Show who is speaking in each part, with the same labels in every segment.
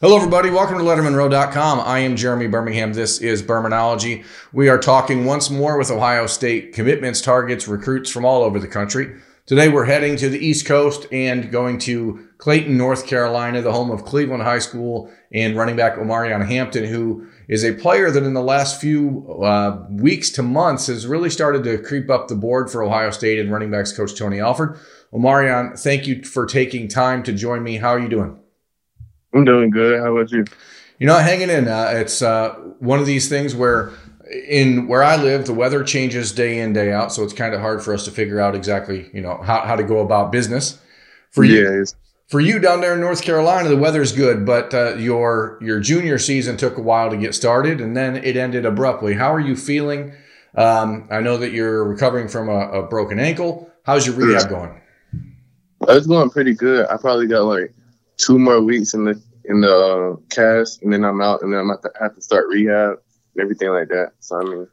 Speaker 1: Hello, everybody. Welcome to LettermenRow.com. I am Jeremy Birmingham. This is Birminology. We are talking once more with Ohio State commitments, targets, recruits from all over the country. Today, we're heading to the East Coast and going to Clayton, North Carolina, the home of Cleveland High School and running back Omarion Hampton, who is a player that in the last few uh, weeks to months has really started to creep up the board for Ohio State and running backs coach Tony Alford. Omarion, thank you for taking time to join me. How are you doing?
Speaker 2: I'm doing good. How about you?
Speaker 1: You're not hanging in. Uh, it's uh, one of these things where, in where I live, the weather changes day in day out, so it's kind of hard for us to figure out exactly, you know, how, how to go about business. For you, for you down there in North Carolina, the weather's good, but uh, your your junior season took a while to get started, and then it ended abruptly. How are you feeling? Um, I know that you're recovering from a, a broken ankle. How's your rehab going?
Speaker 2: It's going pretty good. I probably got like two more weeks in the in the uh, cast, and then I'm out, and then I'm have to, have to start rehab and everything like that. So I mean,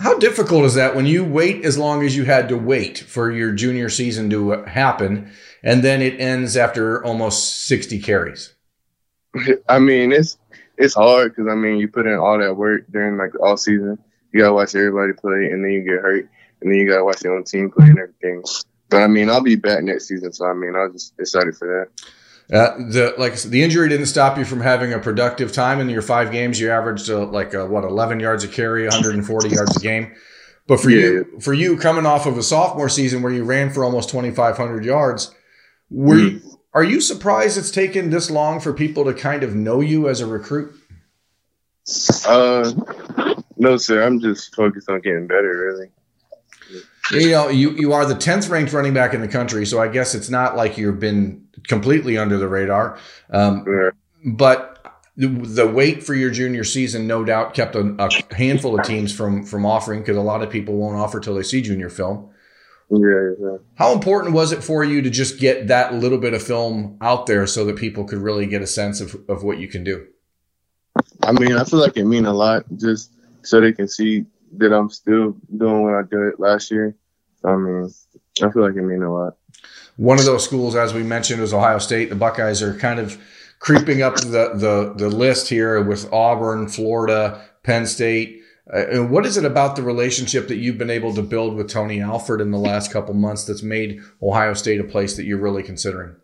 Speaker 1: how difficult is that when you wait as long as you had to wait for your junior season to happen, and then it ends after almost sixty carries?
Speaker 2: I mean, it's it's hard because I mean, you put in all that work during like all season. You gotta watch everybody play, and then you get hurt, and then you gotta watch your own team play and everything. But I mean, I'll be back next season, so I mean, I was just excited for that.
Speaker 1: Uh, the like the injury didn't stop you from having a productive time in your five games. You averaged uh, like uh, what 11 yards a carry, 140 yards a game. But for yeah. you, for you coming off of a sophomore season where you ran for almost 2,500 yards, were mm. you, are you surprised it's taken this long for people to kind of know you as a recruit?
Speaker 2: Uh, no, sir. I'm just focused on getting better, really.
Speaker 1: You know, you, you are the 10th ranked running back in the country, so I guess it's not like you've been completely under the radar. Um. But the, the, wait for your junior season, no doubt, kept a, a handful of teams from from offering because a lot of people won't offer till they see junior film.
Speaker 2: Yeah, yeah.
Speaker 1: How important was it for you to just get that little bit of film out there so that people could really get a sense of, of what you can do?
Speaker 2: I mean, I feel like it mean a lot just so they can see that I'm still doing what I did last year. I mean, I feel like it mean a lot.
Speaker 1: One of those schools, as we mentioned, is Ohio State. The Buckeyes are kind of creeping up the the, the list here with Auburn, Florida, Penn State. Uh, and what is it about the relationship that you've been able to build with Tony Alford in the last couple months that's made Ohio State a place that you're really considering?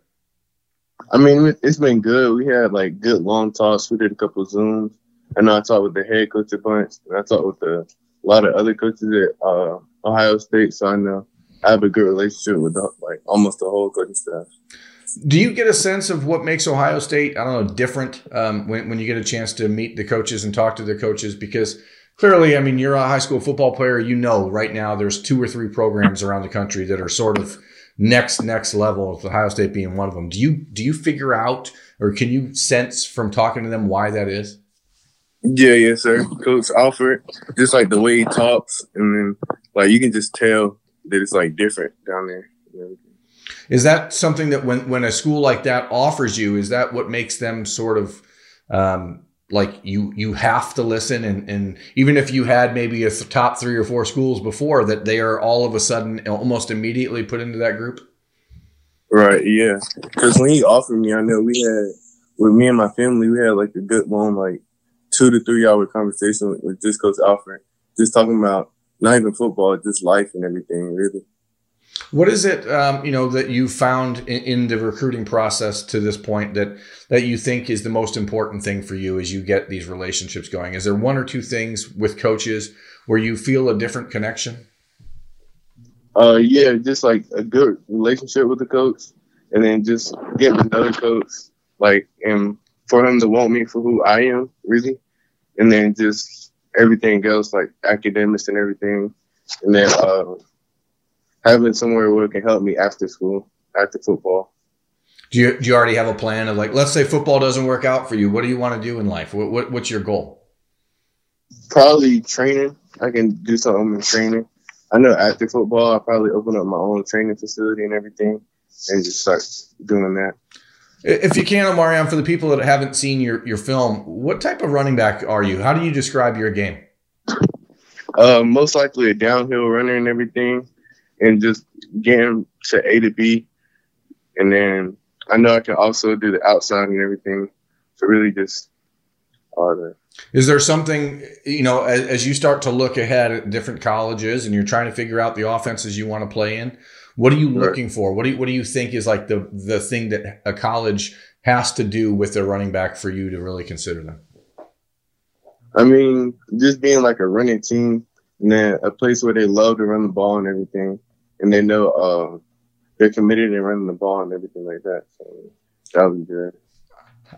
Speaker 2: I mean, it's been good. We had like good long talks. We did a couple of Zooms. and I talked with the head coach a bunch. And I talked with the, a lot of other coaches at uh, Ohio State. So I know I have a good relationship with the, like almost the whole coaching staff.
Speaker 1: Do you get a sense of what makes Ohio State, I don't know, different um, when, when you get a chance to meet the coaches and talk to the coaches? Because clearly, I mean, you're a high school football player. You know, right now there's two or three programs around the country that are sort of next next level. Ohio State being one of them. Do you do you figure out or can you sense from talking to them why that is?
Speaker 2: Yeah, yeah, sir. Coach Alford, just like the way he talks, and then like you can just tell that it's like different down there.
Speaker 1: Is that something that when when a school like that offers you, is that what makes them sort of um, like you you have to listen and and even if you had maybe a top three or four schools before that they are all of a sudden almost immediately put into that group
Speaker 2: right yeah because when he offered me i know we had with me and my family we had like a good long like two to three hour conversation with, with just coach Alford just talking about not even football, just life and everything, really.
Speaker 1: What is it, um, you know, that you found in, in, the recruiting process to this point that that you think is the most important thing for you as you get these relationships going? Is there one or two things with coaches where you feel a different connection?
Speaker 2: Uh, yeah, just like a good relationship with the coach, and then just getting another coach, like, and for him to want me for who I am, really, and then just everything else, like academics and everything, and then uh, having somewhere where it can help me after school, after football.
Speaker 1: Do you do you already have a plan of like, let's say football doesn't work out for you? What do you want to do in life? What, what what's your goal?
Speaker 2: Probably training. I can do something in training. I know after football, I'll probably open up my own training facility and everything, and just start doing that.
Speaker 1: If you can, Omarion, for the people that haven't seen your, your film, what type of running back are you? How do you describe your game?
Speaker 2: Uh, most likely a downhill runner and everything, and just getting to A to B. And then I know I can also do the outside and everything. So really just all that.
Speaker 1: Is there something, you know, as, as, you start to look ahead at different colleges and you're trying to figure out the offenses you want to play in, what are you looking for? What do you, what do you think is like the, the thing that a college has to do with their running back for you to really consider them?
Speaker 2: I mean, just being like a running team and then a place where they love to run the ball and everything. And they know, uh, they're committed in running the ball and everything like that. So that would be good.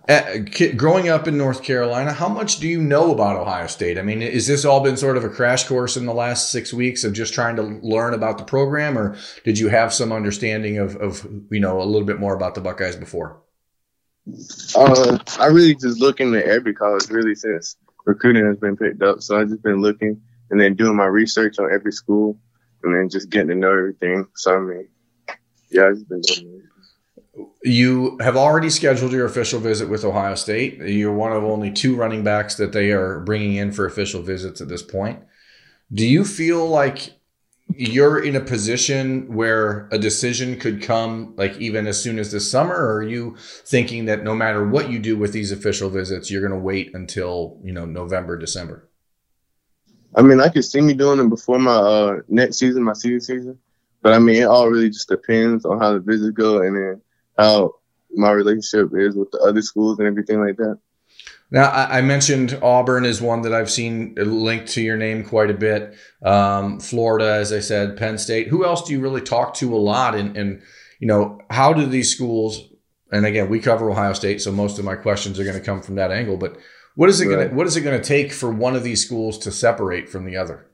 Speaker 1: Uh, growing up in North Carolina, how much do you know about Ohio State? I mean, is this all been sort of a crash course in the last six weeks of just trying to learn about the program, or did you have some understanding of, of you know, a little bit more about the Buckeyes before?
Speaker 2: Uh, I really just look into every college really since recruiting has been picked up. So I've just been looking and then doing my research on every school and then just getting to know everything. So I mean, yeah, I've just been doing it.
Speaker 1: You have already scheduled your official visit with Ohio State. You're one of only two running backs that they are bringing in for official visits at this point. Do you feel like you're in a position where a decision could come like even as soon as this summer or are you thinking that no matter what you do with these official visits you're going to wait until you know november december
Speaker 2: i mean i could see me doing it before my uh, next season my senior season but i mean it all really just depends on how the visits go and then how my relationship is with the other schools and everything like that.
Speaker 1: Now, I mentioned Auburn is one that I've seen linked to your name quite a bit. Um, Florida, as I said, Penn State. Who else do you really talk to a lot? And, and you know, how do these schools? And again, we cover Ohio State, so most of my questions are going to come from that angle. But what is it right. going to what is it going to take for one of these schools to separate from the other?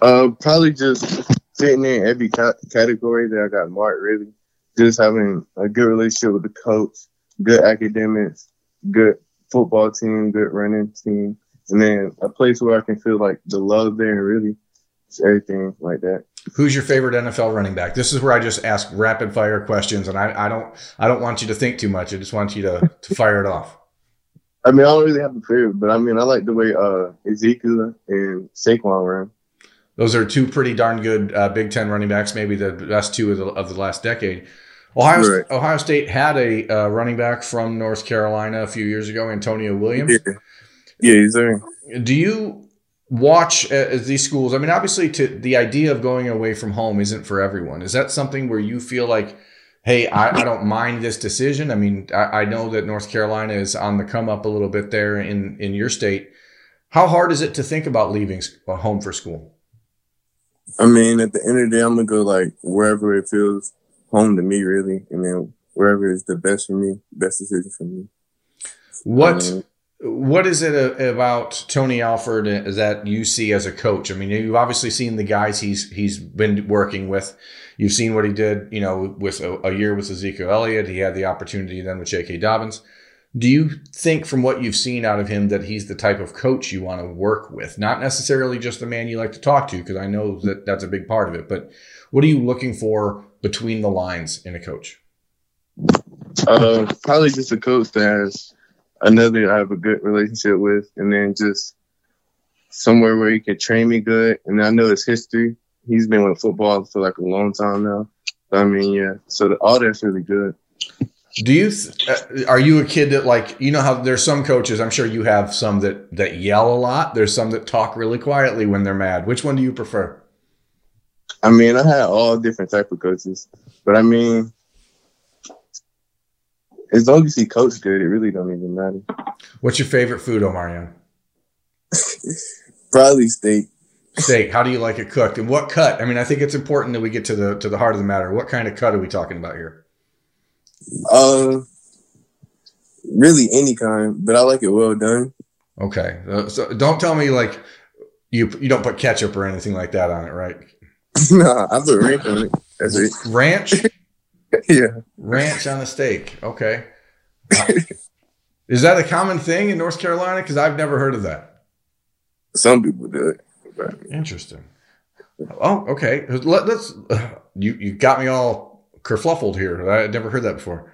Speaker 2: Uh, probably just fitting in every category that I got marked. Really, just having a good relationship with the coach, good academics, good football team, good running team, and then a place where I can feel like the love there and really it's everything like that.
Speaker 1: Who's your favorite NFL running back? This is where I just ask rapid fire questions, and I, I don't I don't want you to think too much. I just want you to to fire it off.
Speaker 2: I mean, I don't really have a favorite, but I mean, I like the way uh, Ezekiel and Saquon run.
Speaker 1: Those are two pretty darn good uh, Big Ten running backs, maybe the best two of the, of the last decade. Ohio right. Ohio State had a uh, running back from North Carolina a few years ago, Antonio Williams.
Speaker 2: Yeah, yeah he's there.
Speaker 1: Do you watch uh, these schools? I mean, obviously, to the idea of going away from home isn't for everyone. Is that something where you feel like, hey, I, I don't mind this decision? I mean, I, I know that North Carolina is on the come up a little bit there in in your state. How hard is it to think about leaving home for school?
Speaker 2: I mean, at the end of the day, I'm gonna go like wherever it feels home to me, really, and then wherever is the best for me, best decision for me.
Speaker 1: What um, what is it about Tony Alford that you see as a coach? I mean, you've obviously seen the guys he's he's been working with. You've seen what he did, you know, with a, a year with Ezekiel Elliott. He had the opportunity then with J.K. Dobbins. Do you think, from what you've seen out of him, that he's the type of coach you want to work with? Not necessarily just the man you like to talk to, because I know that that's a big part of it. But what are you looking for between the lines in a coach?
Speaker 2: Uh, probably just a coach that has another I have a good relationship with, and then just somewhere where he can train me good. And I know his history. He's been with football for like a long time now. I mean, yeah. So the, all that's really good.
Speaker 1: Do you uh, are you a kid that like you know how there's some coaches I'm sure you have some that that yell a lot. There's some that talk really quietly when they're mad. Which one do you prefer?
Speaker 2: I mean I had all different type of coaches but I mean as long as he coach good it really don't even matter.
Speaker 1: What's your favorite food Omarion
Speaker 2: Probably steak.
Speaker 1: Steak. How do you like it cooked? And what cut? I mean I think it's important that we get to the to the heart of the matter. What kind of cut are we talking about here
Speaker 2: uh, really any kind, but I like it well done.
Speaker 1: Okay, uh, so don't tell me like you you don't put ketchup or anything like that on it, right?
Speaker 2: no, I put ranch on it. That's it.
Speaker 1: Ranch.
Speaker 2: yeah,
Speaker 1: ranch on the steak. Okay. Is that a common thing in North Carolina? Because I've never heard of that.
Speaker 2: Some people do it.
Speaker 1: Interesting. Oh, okay. Let, us uh, you you got me all kerfluffled here. I had never heard that before.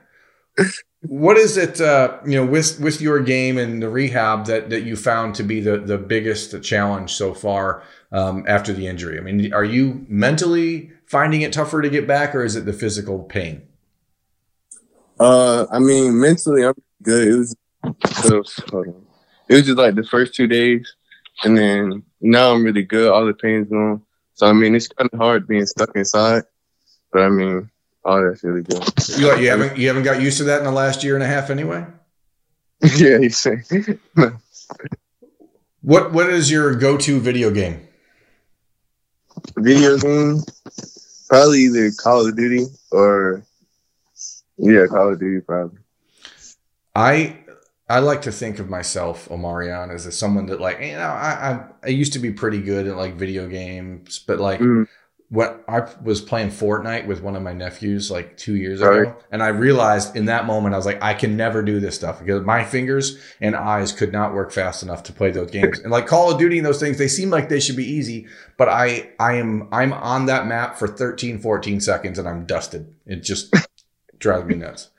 Speaker 1: what is it, uh, you know, with with your game and the rehab that that you found to be the the biggest challenge so far um, after the injury? I mean, are you mentally finding it tougher to get back, or is it the physical pain?
Speaker 2: Uh, I mean, mentally, I'm good. It was, it was, it was just like the first two days, and then now I'm really good. All the pain's gone. So I mean, it's kind of hard being stuck inside, but I mean, all that's really good.
Speaker 1: You, you haven't you haven't got used to that in the last year and a half anyway.
Speaker 2: yeah, you say.
Speaker 1: what what is your go to video game?
Speaker 2: Video game, probably either Call of Duty or yeah, Call of Duty probably.
Speaker 1: I I like to think of myself, Omarion, as a, someone that like you know I, I, I used to be pretty good at like video games, but like mm. What I was playing Fortnite with one of my nephews like two years right. ago, and I realized in that moment I was like I can never do this stuff because my fingers and eyes could not work fast enough to play those games. and like Call of Duty and those things, they seem like they should be easy, but I I am I'm on that map for 13, 14 seconds and I'm dusted. It just drives me nuts.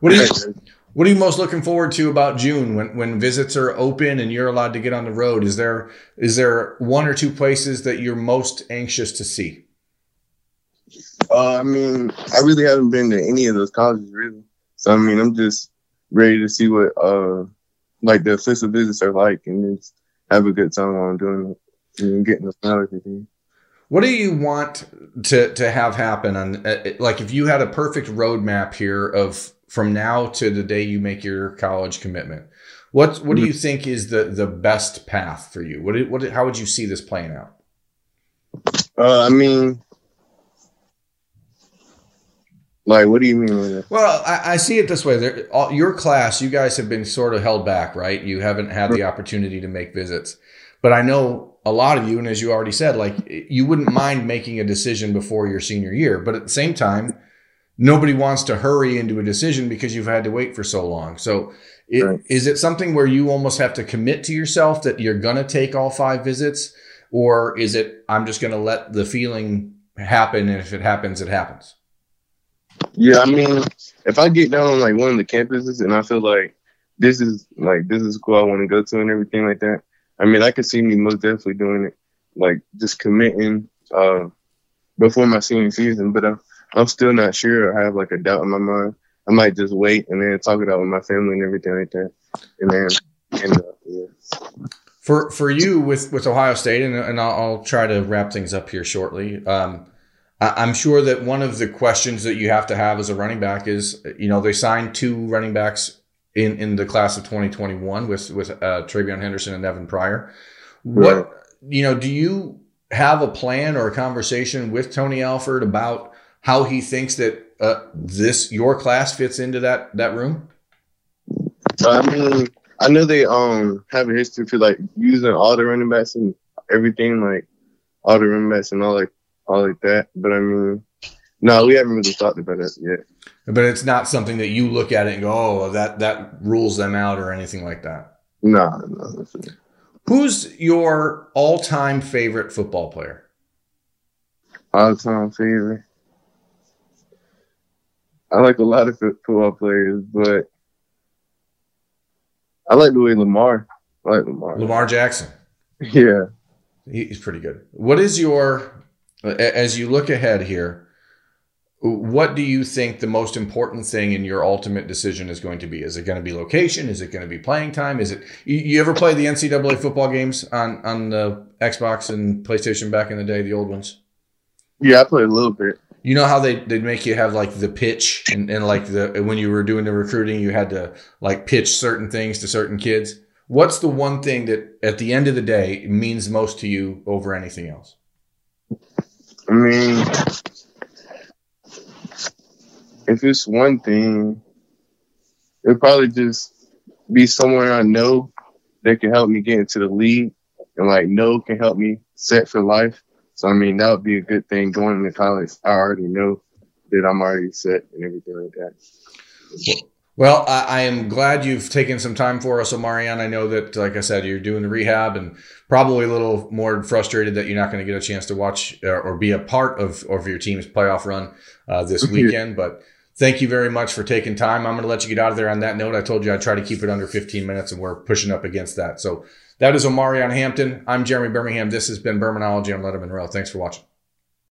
Speaker 1: What do you what are you most looking forward to about June when, when visits are open and you're allowed to get on the road? Is there is there one or two places that you're most anxious to see?
Speaker 2: Uh, I mean, I really haven't been to any of those colleges really. So I mean, I'm just ready to see what uh like the official visits are like and just have a good time while I'm doing it and getting the again.
Speaker 1: What do you want to to have happen on uh, like if you had a perfect roadmap here of from now to the day you make your college commitment. What what do you think is the the best path for you? What what how would you see this playing out?
Speaker 2: Uh, I mean, like, what do you mean?
Speaker 1: Well, I, I, see it this way: there, all, your class, you guys have been sort of held back, right? You haven't had the opportunity to make visits, but I know a lot of you, and as you already said, like you wouldn't mind making a decision before your senior year, but at the same time nobody wants to hurry into a decision because you've had to wait for so long. So, it, right. is it something where you almost have to commit to yourself that you're going to take all five visits, or is it I'm just going to let the feeling happen, and if it happens, it happens?
Speaker 2: Yeah, I mean, if I get down on like one of the campuses and I feel like this is like this is school I want to go to and everything like that, I mean, I could see me most definitely doing it, like just committing uh, before my senior season. But uh, I'm still not sure. I have like a doubt in my mind. I might just wait and then talk it out with my family and everything like that, and then. Yeah.
Speaker 1: For for you with with Ohio State, and, and I'll, I'll try to wrap things up here shortly. Um, I'm sure that one of the questions that you have to have as a running back is, you know, they signed two running backs in in the class of 2021 with with uh, TreVeyon Henderson and Evan Pryor. What right. you know? Do you have a plan or a conversation with Tony Alford about how he thinks that uh, this your class fits into that that room?
Speaker 2: I mean, I know they um have a history for like using all the running backs and everything, like all the running backs and all like all like that. But I mean, no, we haven't really talked about that yet.
Speaker 1: But it's not something that you look at it and go, "Oh, that that rules them out" or anything like that.
Speaker 2: No, no.
Speaker 1: Who's your all-time favorite football player?
Speaker 2: All-time favorite. I like a lot of football players, but I like the way Lamar. I like Lamar.
Speaker 1: Lamar Jackson.
Speaker 2: Yeah,
Speaker 1: he's pretty good. What is your as you look ahead here? What do you think the most important thing in your ultimate decision is going to be? Is it going to be location? Is it going to be playing time? Is it you, you ever play the NCAA football games on on the Xbox and PlayStation back in the day, the old ones?
Speaker 2: Yeah, I played a little bit
Speaker 1: you know how they they'd make you have like the pitch and, and like the when you were doing the recruiting you had to like pitch certain things to certain kids what's the one thing that at the end of the day means most to you over anything else
Speaker 2: i mean if it's one thing it'd probably just be somewhere i know that can help me get into the league and like know can help me set for life so I mean, that would be a good thing going into college. I already know that I'm already set and everything like that.
Speaker 1: Well, I, I, am glad you've taken some time for us, Omarion. I know that, like I said, you're doing the rehab and probably a little more frustrated that you're not going to get a chance to watch or, uh, or be a part of, of your team's playoff run uh, this weekend. but thank you very much for taking time. I'm going to let you get out of there on that note. I told you I'd try to keep it under 15 minutes, and we're pushing up against that. So that is Omarion Hampton. I'm Jeremy Birmingham. This has been Birminology on Lettermen Row. Thanks for watching.